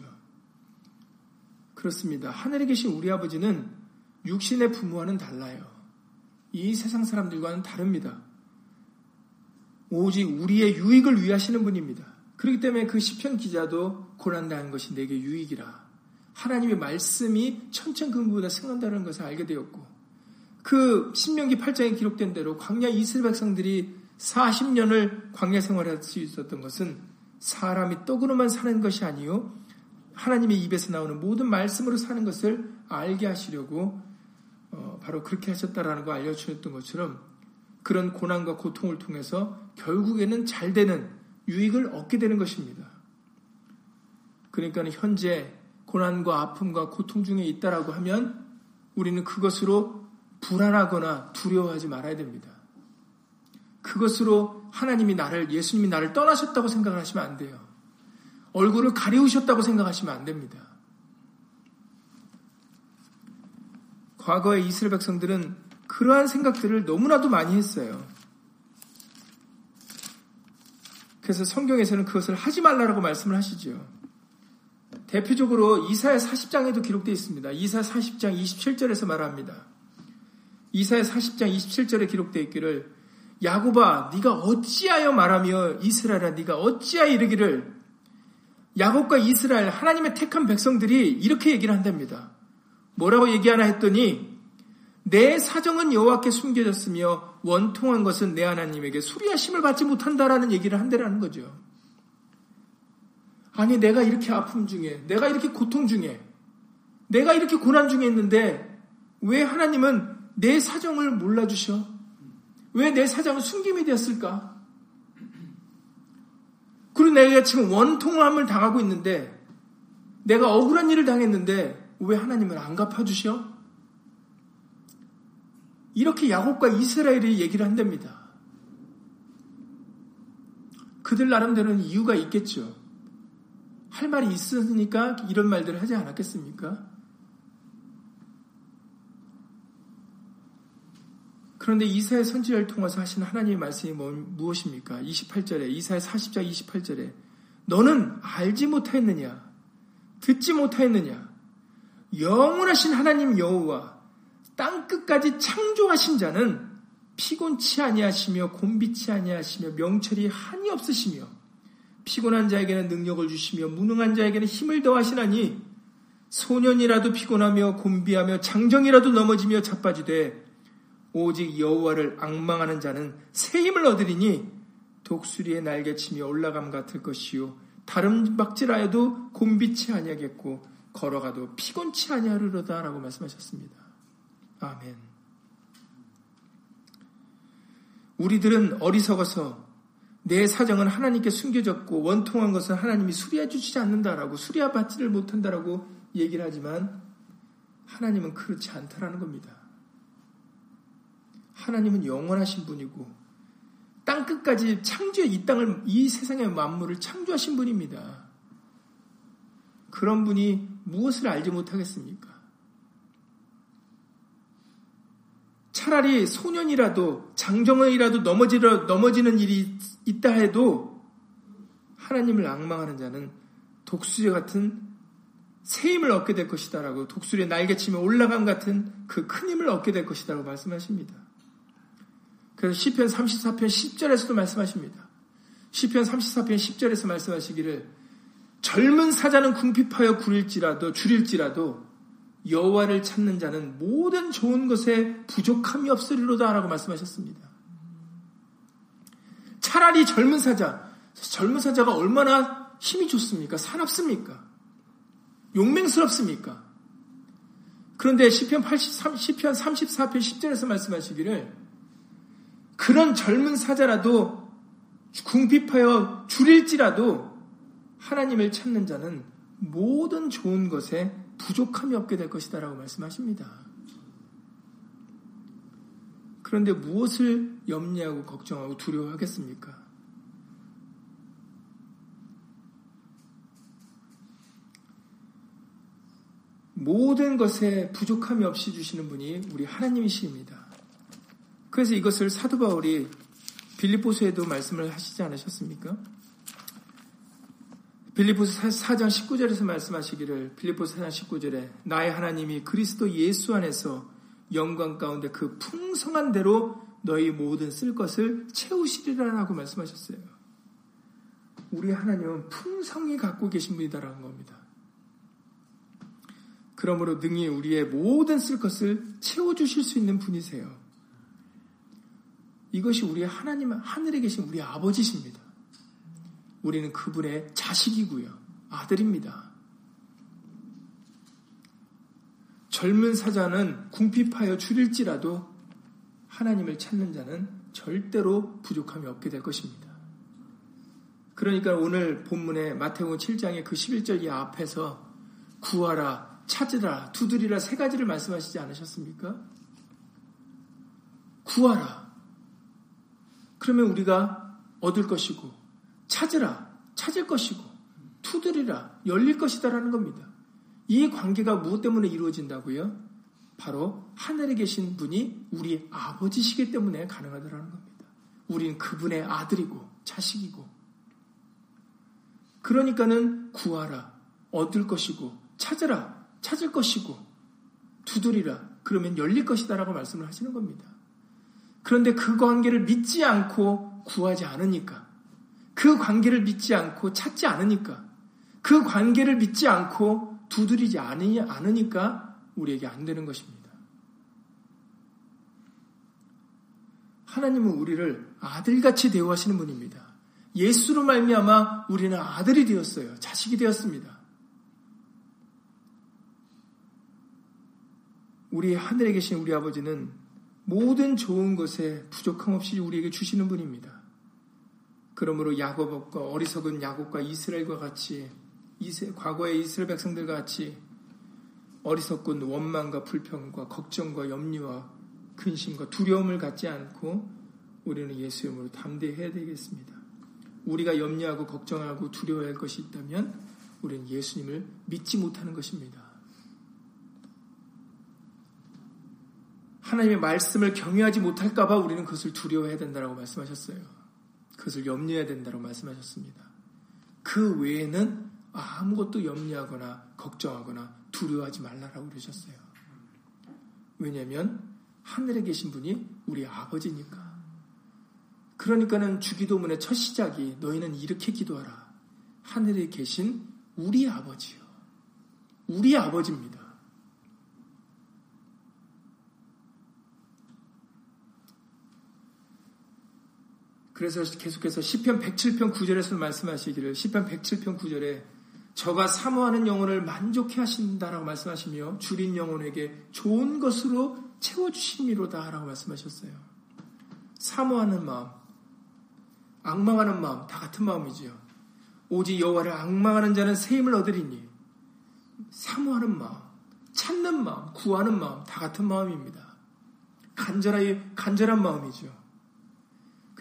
그렇습니다. 하늘에 계신 우리 아버지는 육신의 부모와는 달라요. 이 세상 사람들과는 다릅니다. 오직 우리의 유익을 위하시는 분입니다. 그렇기 때문에 그 시편 기자도 고난당한 것이 내게 유익이라. 하나님의 말씀이 천천근보다 승한다는 것을 알게 되었고 그 신명기 8장에 기록된 대로 광야 이스라엘 백성들이 40년을 광야 생활할 수 있었던 것은 사람이 떡으로만 사는 것이 아니요 하나님의 입에서 나오는 모든 말씀으로 사는 것을 알게 하시려고 어, 바로 그렇게 하셨다라는 거 알려주셨던 것처럼 그런 고난과 고통을 통해서 결국에는 잘 되는 유익을 얻게 되는 것입니다. 그러니까 현재 고난과 아픔과 고통 중에 있다라고 하면 우리는 그것으로 불안하거나 두려워하지 말아야 됩니다. 그것으로 하나님이 나를, 예수님이 나를 떠나셨다고 생각을 하시면 안 돼요. 얼굴을 가리우셨다고 생각하시면 안 됩니다. 과거의 이스라엘 백성들은 그러한 생각들을 너무나도 많이 했어요. 그래서 성경에서는 그것을 하지 말라라고 말씀을 하시죠. 대표적으로 이사야 40장에도 기록되어 있습니다. 이사야 40장 27절에서 말합니다. 이사야 40장 27절에 기록되어 있기를 야곱아 네가 어찌하여 말하며 이스라엘아 네가 어찌하여 이르기를 야곱과 이스라엘 하나님의 택한 백성들이 이렇게 얘기를 한답니다. 뭐라고 얘기하나 했더니 내 사정은 여호와께 숨겨졌으며 원통한 것은 내 하나님에게 수리하심을 받지 못한다라는 얘기를 한다라는 거죠. 아니 내가 이렇게 아픔 중에 내가 이렇게 고통 중에 내가 이렇게 고난 중에 있는데 왜 하나님은 내 사정을 몰라 주셔? 왜 내 사정은 숨김이 되었을까? 그리고 내가 지금 원통함을 당하고 있는데 내가 억울한 일을 당했는데 왜 하나님은 안 갚아주셔? 이렇게 야곱과 이스라엘이 얘기를 한답니다. 그들 나름대로는 이유가 있겠죠. 할 말이 있으니까 이런 말들을 하지 않았겠습니까? 그런데 이사의 선지자를 통해서 하신 하나님의 말씀이 뭐, 무엇입니까? 28절에 이사의 40장 28절에 너는 알지 못하였느냐? 듣지 못하였느냐? 영원하신 하나님 여호와 땅 끝까지 창조하신 자는 피곤치 아니하시며 곤비치 아니하시며 명철이 한이 없으시며 피곤한 자에게는 능력을 주시며 무능한 자에게는 힘을 더하시나니 소년이라도 피곤하며 곤비하며 장정이라도 넘어지며 자빠지되 오직 여호와를 앙망하는 자는 새 힘을 얻으리니 독수리의 날개치며 올라감 같을 것이요 달음박질하여도 곤비치 아니하겠고 걸어가도 피곤치 아니하리로다라고 말씀하셨습니다. 아멘. 우리들은 어리석어서 내 사정은 하나님께 숨겨졌고 원통한 것은 하나님이 수리해 주시지 않는다라고 수리해 받지를 못한다라고 얘기를 하지만 하나님은 그렇지 않다라는 겁니다. 하나님은 영원하신 분이고 땅 끝까지 창조해 이 땅을 이 세상의 만물을 창조하신 분입니다. 그런 분이 무엇을 알지 못하겠습니까? 차라리 소년이라도 장정이라도 넘어지려, 넘어지는 일이 있다 해도 하나님을 악망하는 자는 독수리 같은 새 힘을 얻게 될 것이다라고 독수리의 날개치며 올라감 같은 그 큰 힘을 얻게 될 것이다라고 말씀하십니다. 그래서 시편 34편 10절에서도 말씀하십니다. 시편 34편 10절에서 말씀하시기를 젊은 사자는 궁핍하여 구릴지라도 줄일지라도 여호와를 찾는 자는 모든 좋은 것에 부족함이 없으리로다라고 말씀하셨습니다. 차라리 젊은 사자, 젊은 사자가 얼마나 힘이 좋습니까? 사납습니까? 용맹스럽습니까? 그런데 시편 83, 시편 34편 10절에서 말씀하시기를 그런 젊은 사자라도 궁핍하여 줄일지라도 하나님을 찾는 자는 모든 좋은 것에 부족함이 없게 될 것이다라고 말씀하십니다. 그런데 무엇을 염려하고 걱정하고 두려워하겠습니까? 모든 것에 부족함이 없이 주시는 분이 우리 하나님이십니다. 그래서 이것을 사도 바울이 빌립보서에도 말씀을 하시지 않으셨습니까? 빌립보서 4장 19절에서 말씀하시기를 빌립보서 4장 19절에 나의 하나님이 그리스도 예수 안에서 영광 가운데 그 풍성한 대로 너희 모든 쓸 것을 채우시리라라고 말씀하셨어요. 우리 하나님은 풍성히 갖고 계신 분이다라는 겁니다. 그러므로 능히 우리의 모든 쓸 것을 채워주실 수 있는 분이세요. 이것이 우리 하나님, 하늘에 계신 우리 아버지십니다. 우리는 그분의 자식이고요. 아들입니다. 젊은 사자는 궁핍하여 줄일지라도 하나님을 찾는 자는 절대로 부족함이 없게 될 것입니다. 그러니까 오늘 본문의 마태복음 7장의 그 11절 이 앞에서 구하라, 찾으라, 두드리라 세 가지를 말씀하시지 않으셨습니까? 구하라. 그러면 우리가 얻을 것이고 찾으라, 찾을 것이고 투드리라, 열릴 것이다라는 겁니다. 이 관계가 무엇 때문에 이루어진다고요? 바로 하늘에 계신 분이 우리 아버지시기 때문에 가능하다라는 겁니다. 우리는 그분의 아들이고 자식이고 그러니까는 구하라, 얻을 것이고 찾으라, 찾을 것이고 두드리라, 그러면 열릴 것이다라고 말씀을 하시는 겁니다. 그런데 그 관계를 믿지 않고 구하지 않으니까 그 관계를 믿지 않고 찾지 않으니까 그 관계를 믿지 않고 두드리지 않으니까 우리에게 안 되는 것입니다. 하나님은 우리를 아들같이 대우하시는 분입니다. 예수로 말미암아 우리는 아들이 되었어요. 자식이 되었습니다. 우리 하늘에 계신 우리 아버지는 모든 좋은 것에 부족함 없이 우리에게 주시는 분입니다. 그러므로 야곱과 어리석은 야곱과 이스라엘과 같이 과거의 이스라엘 백성들과 같이 어리석군 원망과 불평과 걱정과 염려와 근심과 두려움을 갖지 않고 우리는 예수 이름으로 담대해야 되겠습니다. 우리가 염려하고 걱정하고 두려워할 것이 있다면 우리는 예수님을 믿지 못하는 것입니다. 하나님의 말씀을 경외하지 못할까봐 우리는 그것을 두려워해야 된다고 말씀하셨어요. 그것을 염려해야 된다고 말씀하셨습니다. 그 외에는 아무것도 염려하거나 걱정하거나 두려워하지 말라라고 그러셨어요. 왜냐하면 하늘에 계신 분이 우리 아버지니까. 그러니까는 주기도문의 첫 시작이 너희는 이렇게 기도하라. 하늘에 계신 우리 아버지요. 우리 아버지입니다. 그래서 계속해서 시편 107편 9절에서 말씀하시기를 시편 107편 9절에 저가 사모하는 영혼을 만족해 하신다라고 말씀하시며 줄인 영혼에게 좋은 것으로 채워 주심이로다라고 말씀하셨어요. 사모하는 마음, 악망하는 마음 다 같은 마음이지요. 오직 여호와를 악망하는 자는 새 힘을 얻으리니 사모하는 마음, 찾는 마음, 구하는 마음 다 같은 마음입니다. 간절하게 간절한 마음이죠.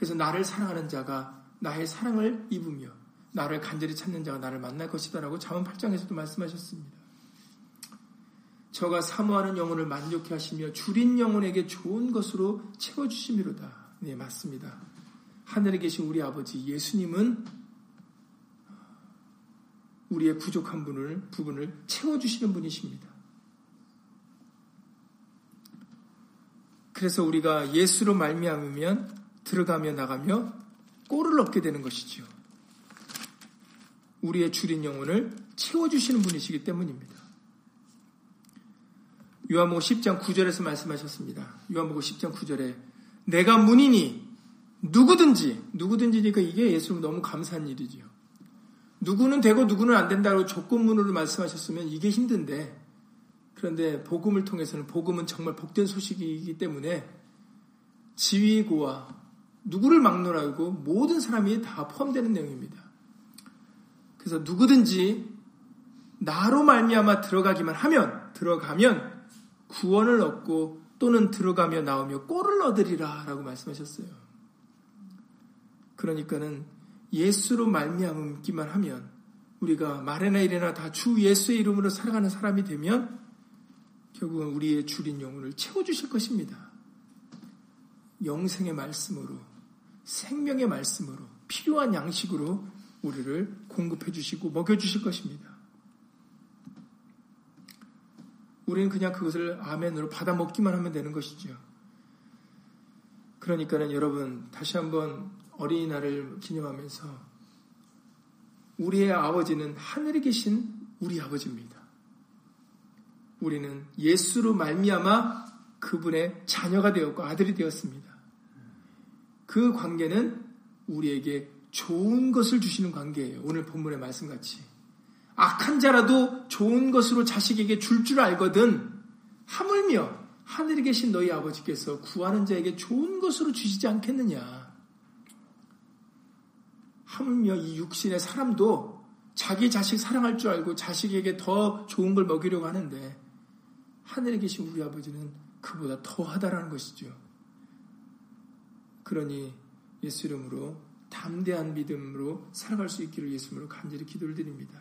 그래서 나를 사랑하는 자가 나의 사랑을 입으며 나를 간절히 찾는 자가 나를 만날 것이다라고 자문 8장에서도 말씀하셨습니다. 저가 사모하는 영혼을 만족해 하시며 줄인 영혼에게 좋은 것으로 채워 주심이로다. 네, 맞습니다. 하늘에 계신 우리 아버지 예수님은 우리의 부족한 분을, 부분을 채워 주시는 분이십니다. 그래서 우리가 예수로 말미암으면 들어가며 나가며 꼴을 얻게 되는 것이지요. 우리의 줄인 영혼을 채워주시는 분이시기 때문입니다. 요한복음 10장 9절에서 말씀하셨습니다. 요한복음 10장 9절에 내가 문이니 누구든지 누구든지니까 이게 예수님 너무 감사한 일이지요. 누구는 되고 누구는 안 된다고 조건문으로 말씀하셨으면 이게 힘든데 그런데 복음을 통해서는 복음은 정말 복된 소식이기 때문에 지위고와 누구를 막론하고 모든 사람이 다 포함되는 내용입니다. 그래서 누구든지 나로 말미암아 들어가기만 하면 들어가면 구원을 얻고 또는 들어가며 나오며 꼴을 얻으리라라고 말씀하셨어요. 그러니까는 예수로 말미암기만 하면 우리가 말이나 이래나 다 주 예수의 이름으로 살아가는 사람이 되면 결국은 우리의 줄인 영혼을 채워주실 것입니다. 영생의 말씀으로, 생명의 말씀으로, 필요한 양식으로 우리를 공급해 주시고 먹여 주실 것입니다. 우리는 그냥 그것을 아멘으로 받아 먹기만 하면 되는 것이죠. 그러니까는 여러분 다시 한번 어린이날을 기념하면서 우리의 아버지는 하늘에 계신 우리 아버지입니다. 우리는 예수로 말미암아 그분의 자녀가 되었고 아들이 되었습니다. 그 관계는 우리에게 좋은 것을 주시는 관계예요. 오늘 본문의 말씀같이. 악한 자라도 좋은 것으로 자식에게 줄줄 줄 알거든 하물며 하늘에 계신 너희 아버지께서 구하는 자에게 좋은 것으로 주시지 않겠느냐. 하물며 이 육신의 사람도 자기 자식 사랑할 줄 알고 자식에게 더 좋은 걸 먹이려고 하는데 하늘에 계신 우리 아버지는 그보다 더하다라는 것이죠. 그러니 예수 이름으로 담대한 믿음으로 살아갈 수 있기를 예수 이름으로 간절히 기도를 드립니다.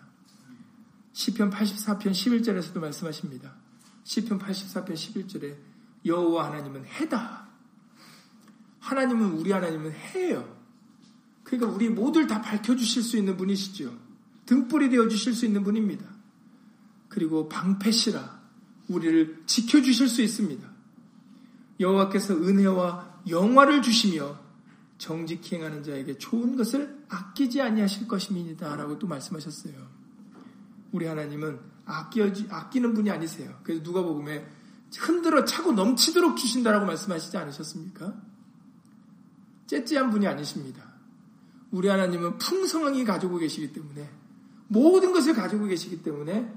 시편 84편 11절에서도 말씀하십니다. 시편 84편 11절에 여호와 하나님은 해다. 하나님은 우리 하나님은 해요. 그러니까 우리 모두를 다 밝혀 주실 수 있는 분이시죠. 등불이 되어 주실 수 있는 분입니다. 그리고 방패시라 우리를 지켜 주실 수 있습니다. 여호와께서 은혜와 영화를 주시며 정직히 행하는 자에게 좋은 것을 아끼지 아니하실 것입니다 라고 또 말씀하셨어요. 우리 하나님은 아껴 아끼는 분이 아니세요. 그래서 누가 복음에 흔들어 차고 넘치도록 주신다라고 말씀하시지 않으셨습니까? 째째한 분이 아니십니다. 우리 하나님은 풍성하게 가지고 계시기 때문에 모든 것을 가지고 계시기 때문에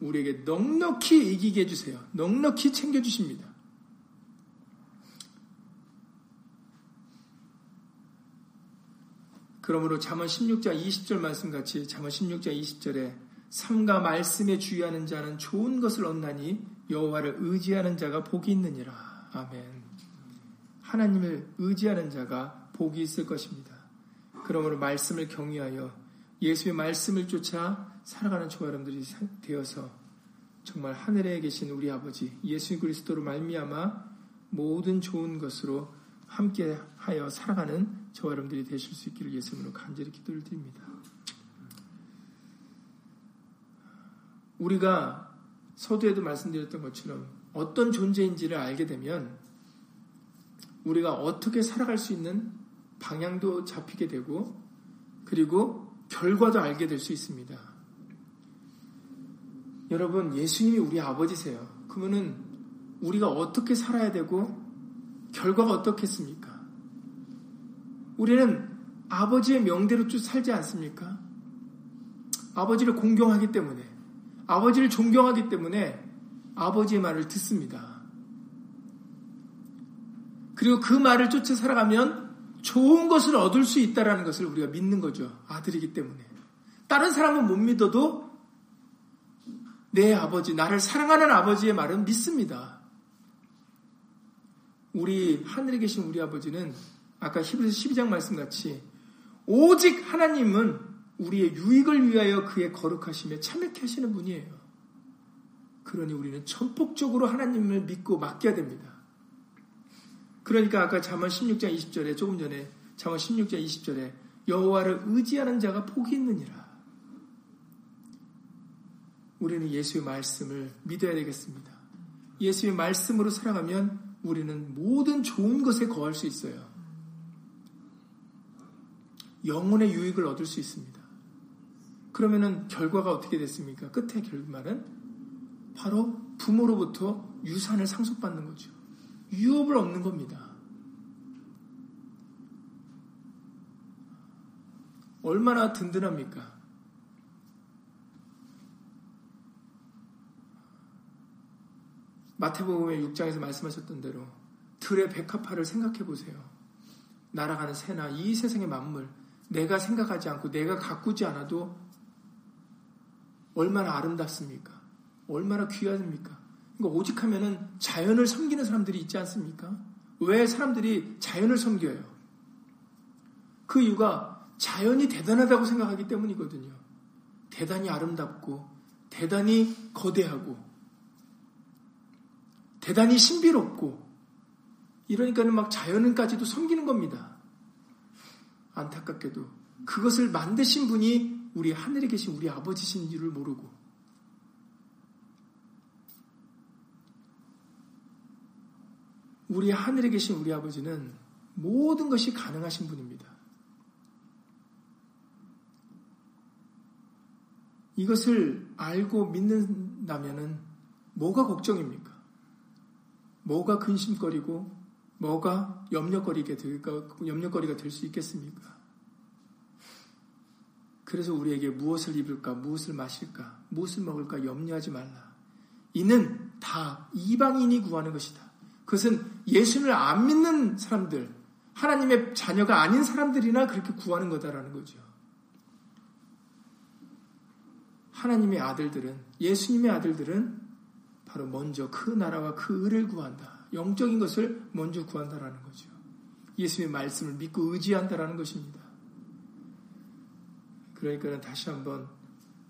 우리에게 넉넉히 이기게 해주세요. 넉넉히 챙겨주십니다. 그러므로 잠언 16장 20절 말씀 같이 잠언 16장 20절에 삼가 말씀에 주의하는 자는 좋은 것을 얻나니 여호와를 의지하는 자가 복이 있느니라. 아멘. 하나님을 의지하는 자가 복이 있을 것입니다. 그러므로 말씀을 경외하여 예수의 말씀을 쫓아 살아가는 저와 여러분들이 되어서 정말 하늘에 계신 우리 아버지 예수 그리스도로 말미암아 모든 좋은 것으로 함께 하여 살아가는 저와 여러분들이 되실 수 있기를 예수님으로 간절히 기도를 드립니다. 우리가 서두에도 말씀드렸던 것처럼 어떤 존재인지를 알게 되면 우리가 어떻게 살아갈 수 있는 방향도 잡히게 되고 그리고 결과도 알게 될 수 있습니다. 여러분, 예수님이 우리 아버지세요. 그러면은 우리가 어떻게 살아야 되고 결과가 어떻겠습니까? 우리는 아버지의 명대로 쭉 살지 않습니까? 아버지를 공경하기 때문에 아버지를 존경하기 때문에 아버지의 말을 듣습니다. 그리고 그 말을 쫓아 살아가면 좋은 것을 얻을 수 있다라는 것을 우리가 믿는 거죠. 아들이기 때문에. 다른 사람은 못 믿어도 내 아버지, 나를 사랑하는 아버지의 말은 믿습니다. 우리 하늘에 계신 우리 아버지는 아까 히브리서 12장 말씀 같이 오직 하나님은 우리의 유익을 위하여 그의 거룩하심에 참여케 하시는 분이에요. 그러니 우리는 전폭적으로 하나님을 믿고 맡겨야 됩니다. 그러니까 아까 잠언 16장 20절에 조금 전에 잠언 16장 20절에 여호와를 의지하는 자가 복이 있느니라. 우리는 예수의 말씀을 믿어야 되겠습니다. 예수의 말씀으로 살아가면 우리는 모든 좋은 것에 거할 수 있어요. 영혼의 유익을 얻을 수 있습니다. 그러면은 결과가 어떻게 됐습니까? 끝의 결말은 바로 부모로부터 유산을 상속받는 거죠. 유업을 얻는 겁니다. 얼마나 든든합니까? 마태복음의 6장에서 말씀하셨던 대로 들의 백합화를 생각해 보세요. 날아가는 새나 이 세상의 만물 내가 생각하지 않고 내가 가꾸지 않아도 얼마나 아름답습니까? 얼마나 귀합니까? 그러니까 오직 하면은 자연을 섬기는 사람들이 있지 않습니까? 왜 사람들이 자연을 섬겨요? 그 이유가 자연이 대단하다고 생각하기 때문이거든요. 대단히 아름답고, 대단히 거대하고, 대단히 신비롭고, 이러니까는 막 자연은까지도 섬기는 겁니다. 안타깝게도 그것을 만드신 분이 우리 하늘에 계신 우리 아버지신 줄을 모르고 우리 하늘에 계신 우리 아버지는 모든 것이 가능하신 분입니다. 이것을 알고 믿는다면은 뭐가 걱정입니까? 뭐가 근심거리고 뭐가 염려거리게 될까, 염려거리가 될 수 있겠습니까? 그래서 우리에게 무엇을 입을까, 무엇을 마실까, 무엇을 먹을까 염려하지 말라. 이는 다 이방인이 구하는 것이다. 그것은 예수를 안 믿는 사람들, 하나님의 자녀가 아닌 사람들이나 그렇게 구하는 거다라는 거죠. 하나님의 아들들은, 예수님의 아들들은 바로 먼저 그 나라와 그 의를 구한다. 영적인 것을 먼저 구한다라는 거죠. 예수님의 말씀을 믿고 의지한다라는 것입니다. 그러니까 다시 한번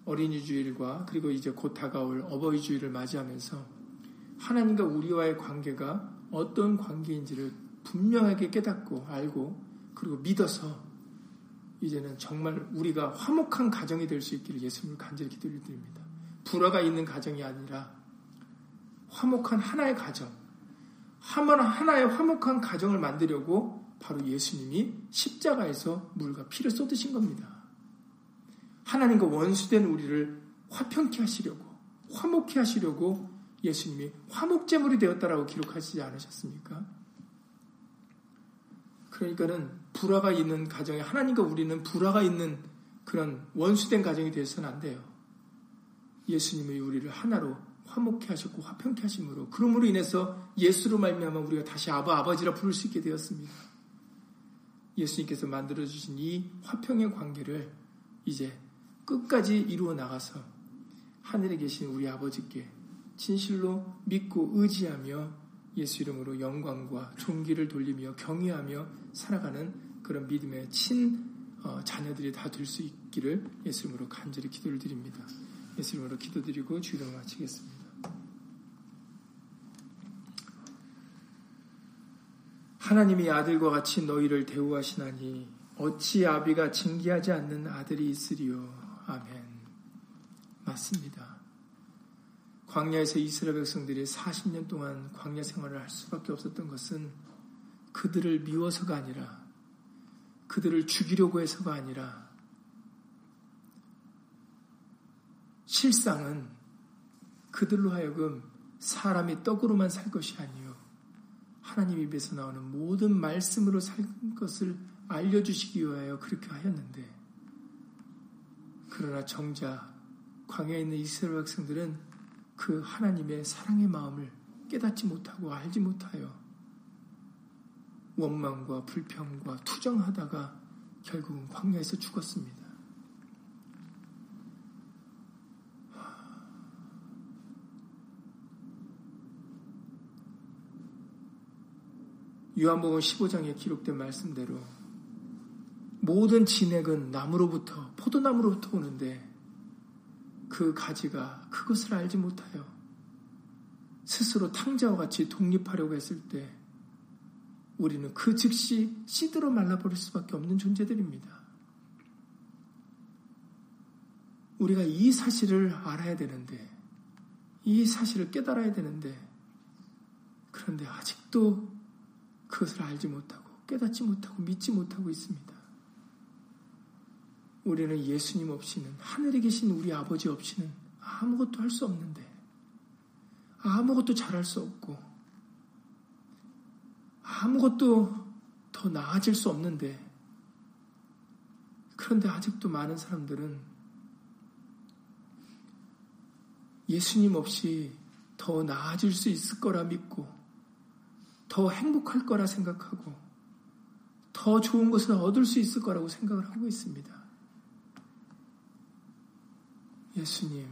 어린이 주일과 그리고 이제 곧 다가올 어버이 주일을 맞이하면서 하나님과 우리와의 관계가 어떤 관계인지를 분명하게 깨닫고 알고 그리고 믿어서 이제는 정말 우리가 화목한 가정이 될 수 있기를 예수님을 간절히 기도드립니다. 불화가 있는 가정이 아니라 화목한 하나의 가정, 하나의 화목한 가정을 만들려고 바로 예수님이 십자가에서 물과 피를 쏟으신 겁니다. 하나님과 원수된 우리를 화평케 하시려고, 화목케 하시려고 예수님이 화목제물이 되었다라고 기록하시지 않으셨습니까? 그러니까는 불화가 있는 가정에 하나님과 우리는 불화가 있는 그런 원수된 가정이 되어서는 안 돼요. 예수님이 우리를 하나로 화목케 하셨고 화평케 하심으로 그러므로 인해서 예수로 말미암아 우리가 다시 아바 아버지라 부를 수 있게 되었습니다. 예수님께서 만들어 주신 이 화평의 관계를 이제 끝까지 이루어 나가서 하늘에 계신 우리 아버지께 진실로 믿고 의지하며 예수 이름으로 영광과 존귀를 돌리며 경외하며 살아가는 그런 믿음의 친 어, 자녀들이 다 될 수 있기를 예수 이름으로 간절히 기도를 드립니다. 예수 이름으로 기도드리고 주의를 마치겠습니다. 하나님이 아들과 같이 너희를 대우하시나니 어찌 아비가 징계하지 않는 아들이 있으리요. 아멘. 맞습니다. 광야에서 이스라엘 백성들이 40년 동안 광야 생활을 할 수밖에 없었던 것은 그들을 미워서가 아니라 그들을 죽이려고 해서가 아니라 실상은 그들로 하여금 사람이 떡으로만 살 것이 아니요 하나님 입에서 나오는 모든 말씀으로 살 것을 알려주시기 위하여 그렇게 하였는데 그러나 정작 광야에 있는 이스라엘 백성들은 그 하나님의 사랑의 마음을 깨닫지 못하고 알지 못하여 원망과 불평과 투정하다가 결국은 광야에서 죽었습니다. 요한복음 15장에 기록된 말씀대로 모든 진액은 나무로부터 포도나무로부터 오는데 그 가지가 그것을 알지 못하여 스스로 탕자와 같이 독립하려고 했을 때 우리는 그 즉시 씨드로 말라버릴 수밖에 없는 존재들입니다. 우리가 이 사실을 알아야 되는데, 이 사실을 깨달아야 되는데, 그런데 아직도 그것을 알지 못하고, 깨닫지 못하고, 믿지 못하고 있습니다. 우리는 예수님 없이는 하늘에 계신 우리 아버지 없이는 아무것도 할 수 없는데 아무것도 잘할 수 없고 아무것도 더 나아질 수 없는데 그런데 아직도 많은 사람들은 예수님 없이 더 나아질 수 있을 거라 믿고 더 행복할 거라 생각하고 더 좋은 것을 얻을 수 있을 거라고 생각을 하고 있습니다. 예수님,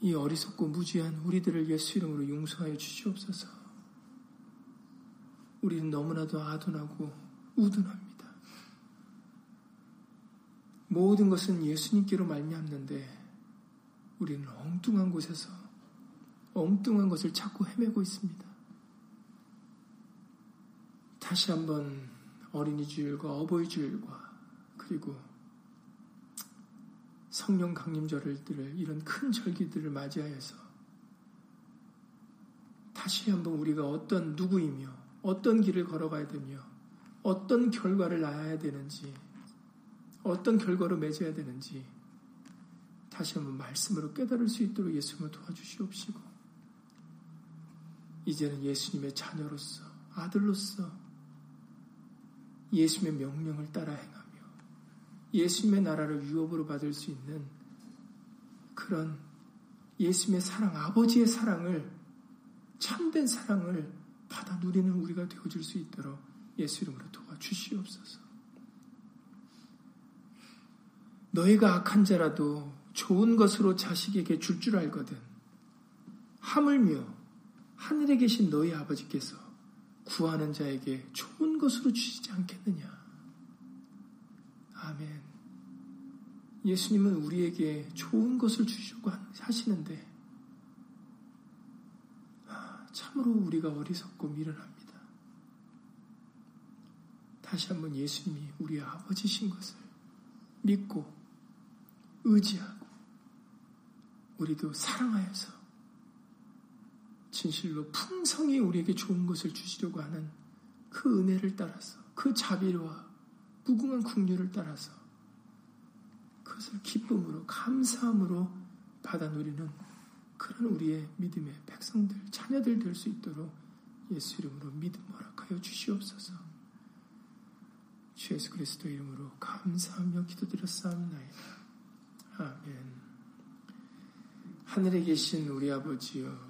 이 어리석고 무지한 우리들을 예수 이름으로 용서하여 주시옵소서. 우리는 너무나도 아둔하고 우둔합니다. 모든 것은 예수님께로 말미암는데 우리는 엉뚱한 곳에서 엉뚱한 것을 찾고 헤매고 있습니다. 다시 한번 어린이 주일과 어버이 주일과 그리고 성령 강림절들을 이런 큰 절기들을 맞이하여서 다시 한번 우리가 어떤 누구이며 어떤 길을 걸어가야 되며 어떤 결과를 낳아야 되는지 어떤 결과로 맺어야 되는지 다시 한번 말씀으로 깨달을 수 있도록 예수님을 도와주시옵시고 이제는 예수님의 자녀로서 아들로서 예수님의 명령을 따라 행하며 예수님의 나라를 유업으로 받을 수 있는 그런 예수님의 사랑, 아버지의 사랑을 참된 사랑을 받아 누리는 우리가 되어줄 수 있도록 예수 이름으로 도와주시옵소서. 너희가 악한 자라도 좋은 것으로 자식에게 줄줄 줄 알거든. 하물며 하늘에 계신 너희 아버지께서 구하는 자에게 좋은 것으로 주시지 않겠느냐. 아멘. 예수님은 우리에게 좋은 것을 주시고 하시는데, 아, 참으로 우리가 어리석고 미련합니다. 다시 한번 예수님이 우리 아버지신 것을 믿고, 의지하고, 우리도 사랑하여서, 진실로 풍성히 우리에게 좋은 것을 주시려고 하는 그 은혜를 따라서, 그 자비와 무궁한 국류를 따라서 그것을 기쁨으로 감사함으로 받아 누리는 그런 우리의 믿음의 백성들, 자녀들 될 수 있도록 예수 이름으로 믿음 허락하여 주시옵소서. 주 예수 그리스도 이름으로 감사하며 기도드렸사옵나이다. 아멘. 하늘에 계신 우리 아버지여,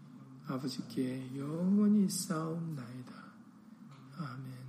아버지께 영원히 쌓옵나이다. 아멘